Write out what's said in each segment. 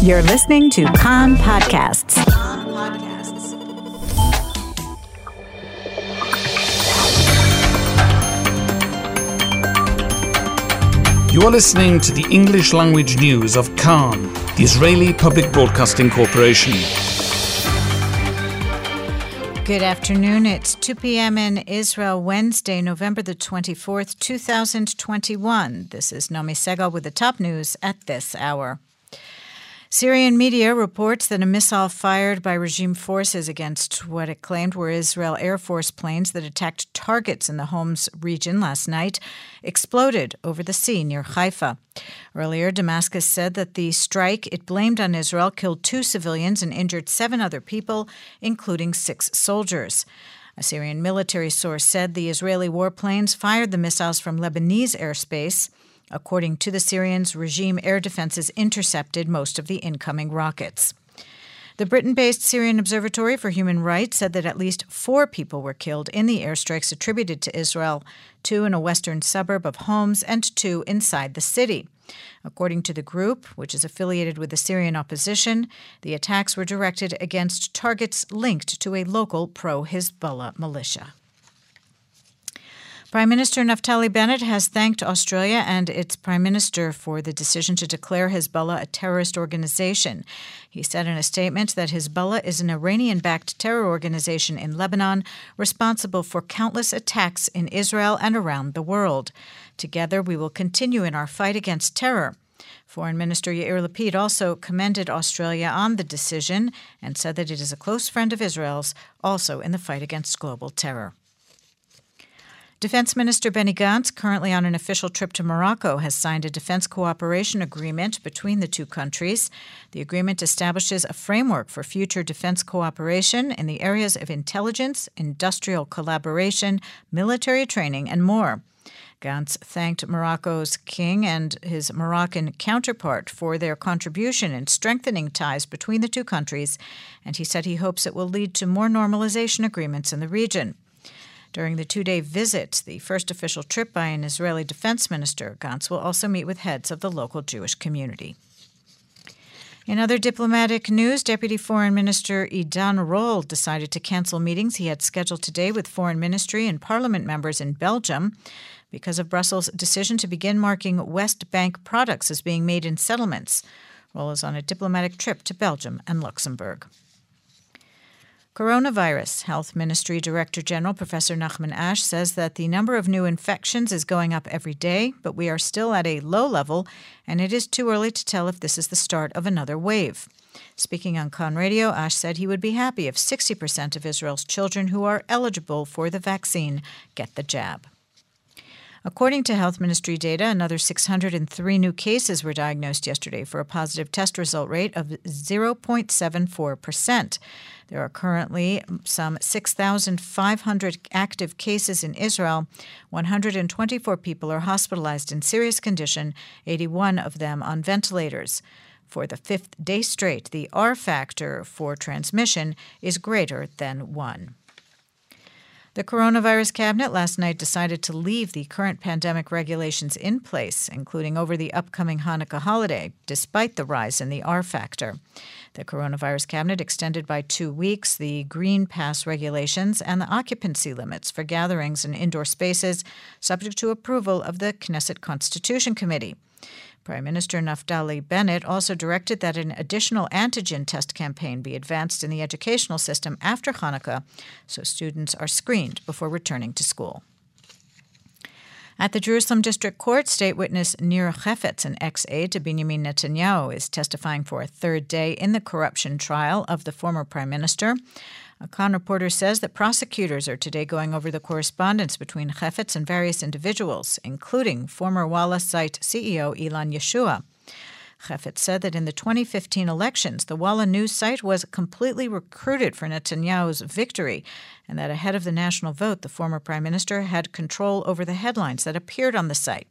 You're listening to Kan Podcasts. You are listening to the English language news of Kan, the Israeli Public Broadcasting Corporation. Good afternoon. It's 2 p.m. in Israel, Wednesday, November the 24th, 2021. This is Nomi Segal with the top news at this hour. Syrian media reports that a missile fired by regime forces against what it claimed were Israel Air Force planes that attacked targets in the Homs region last night exploded over the sea near Haifa. Earlier, Damascus said that the strike it blamed on Israel killed two civilians and injured seven other people, including six soldiers. A Syrian military source said the Israeli warplanes fired the missiles from Lebanese airspace. According to the Syrians, regime air defenses intercepted most of the incoming rockets. The Britain based Syrian Observatory for Human Rights said that at least four people were killed in the airstrikes attributed to Israel two in a western suburb of Homs and two inside the city. According to the group, which is affiliated with the Syrian opposition, the attacks were directed against targets linked to a local pro Hezbollah militia. Prime Minister Naftali Bennett has thanked Australia and its Prime Minister for the decision to declare Hezbollah a terrorist organization. He said in a statement that Hezbollah is an Iranian backed terror organization in Lebanon responsible for countless attacks in Israel and around the world. Together, we will continue in our fight against terror. Foreign Minister Yair Lapid also commended Australia on the decision and said that it is a close friend of Israel's, also in the fight against global terror. Defense Minister Benny Gantz, currently on an official trip to Morocco, has signed a defense cooperation agreement between the two countries. The agreement establishes a framework for future defense cooperation in the areas of intelligence, industrial collaboration, military training, and more. Gantz thanked Morocco's king and his Moroccan counterpart for their contribution in strengthening ties between the two countries, and he said he hopes it will lead to more normalization agreements in the region. During the two day visit, the first official trip by an Israeli defense minister, Gantz will also meet with heads of the local Jewish community. In other diplomatic news, Deputy Foreign Minister Idan Roll decided to cancel meetings he had scheduled today with foreign ministry and parliament members in Belgium because of Brussels' decision to begin marking West Bank products as being made in settlements. Roll is on a diplomatic trip to Belgium and Luxembourg. Coronavirus. Health Ministry Director General Professor Nachman Ash says that the number of new infections is going up every day, but we are still at a low level, and it is too early to tell if this is the start of another wave. Speaking on Kan Radio, Ash said he would be happy if 60% of Israel's children who are eligible for the vaccine get the jab. According to Health Ministry data, another 603 new cases were diagnosed yesterday for a positive test result rate of 0.74%. There are currently some 6,500 active cases in Israel. 124 people are hospitalized in serious condition, 81 of them on ventilators. For the fifth day straight, the R factor for transmission is greater than 1. The coronavirus cabinet last night decided to leave the current pandemic regulations in place, including over the upcoming Hanukkah holiday, despite the rise in the R factor. The coronavirus cabinet extended by two weeks the Green Pass regulations and the occupancy limits for gatherings in indoor spaces, subject to approval of the Knesset Constitution Committee. Prime Minister Naftali Bennett also directed that an additional antigen test campaign be advanced in the educational system after Hanukkah so students are screened before returning to school. At the Jerusalem District Court, state witness Nir Hefetz, an ex aide to Benjamin Netanyahu, is testifying for a third day in the corruption trial of the former prime minister. A Kan reporter says that prosecutors are today going over the correspondence between Hefetz and various individuals, including former Walla site CEO Ilan Yeshua. Hefetz said that in the 2015 elections, the Walla news site was completely recruited for Netanyahu's victory, and that ahead of the national vote, the former prime minister had control over the headlines that appeared on the site.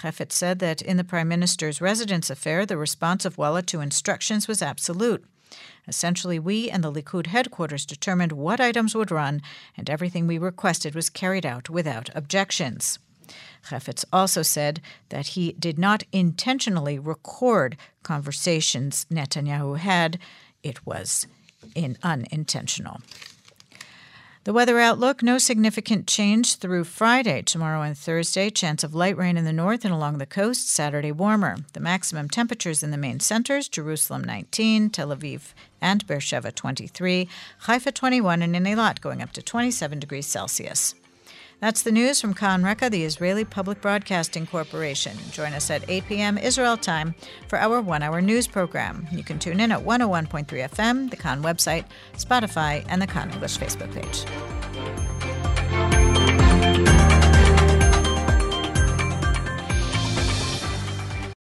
Hefetz said that in the prime minister's residence affair, the response of Walla to instructions was absolute. Essentially, we and the Likud headquarters determined what items would run, and everything we requested was carried out without objections. Hefetz also said that he did not intentionally record conversations Netanyahu had. It was in unintentional. The weather outlook no significant change through Friday, tomorrow, and Thursday. Chance of light rain in the north and along the coast. Saturday, warmer. The maximum temperatures in the main centers Jerusalem 19, Tel Aviv and Beersheba 23, Haifa 21, and in Eilat going up to 27 degrees Celsius. That's the news from Kan Reka, the Israeli Public Broadcasting Corporation. Join us at 8 p.m. Israel time for our one hour news program. You can tune in at 101.3 FM, the Kan website, Spotify, and the Kan English Facebook page.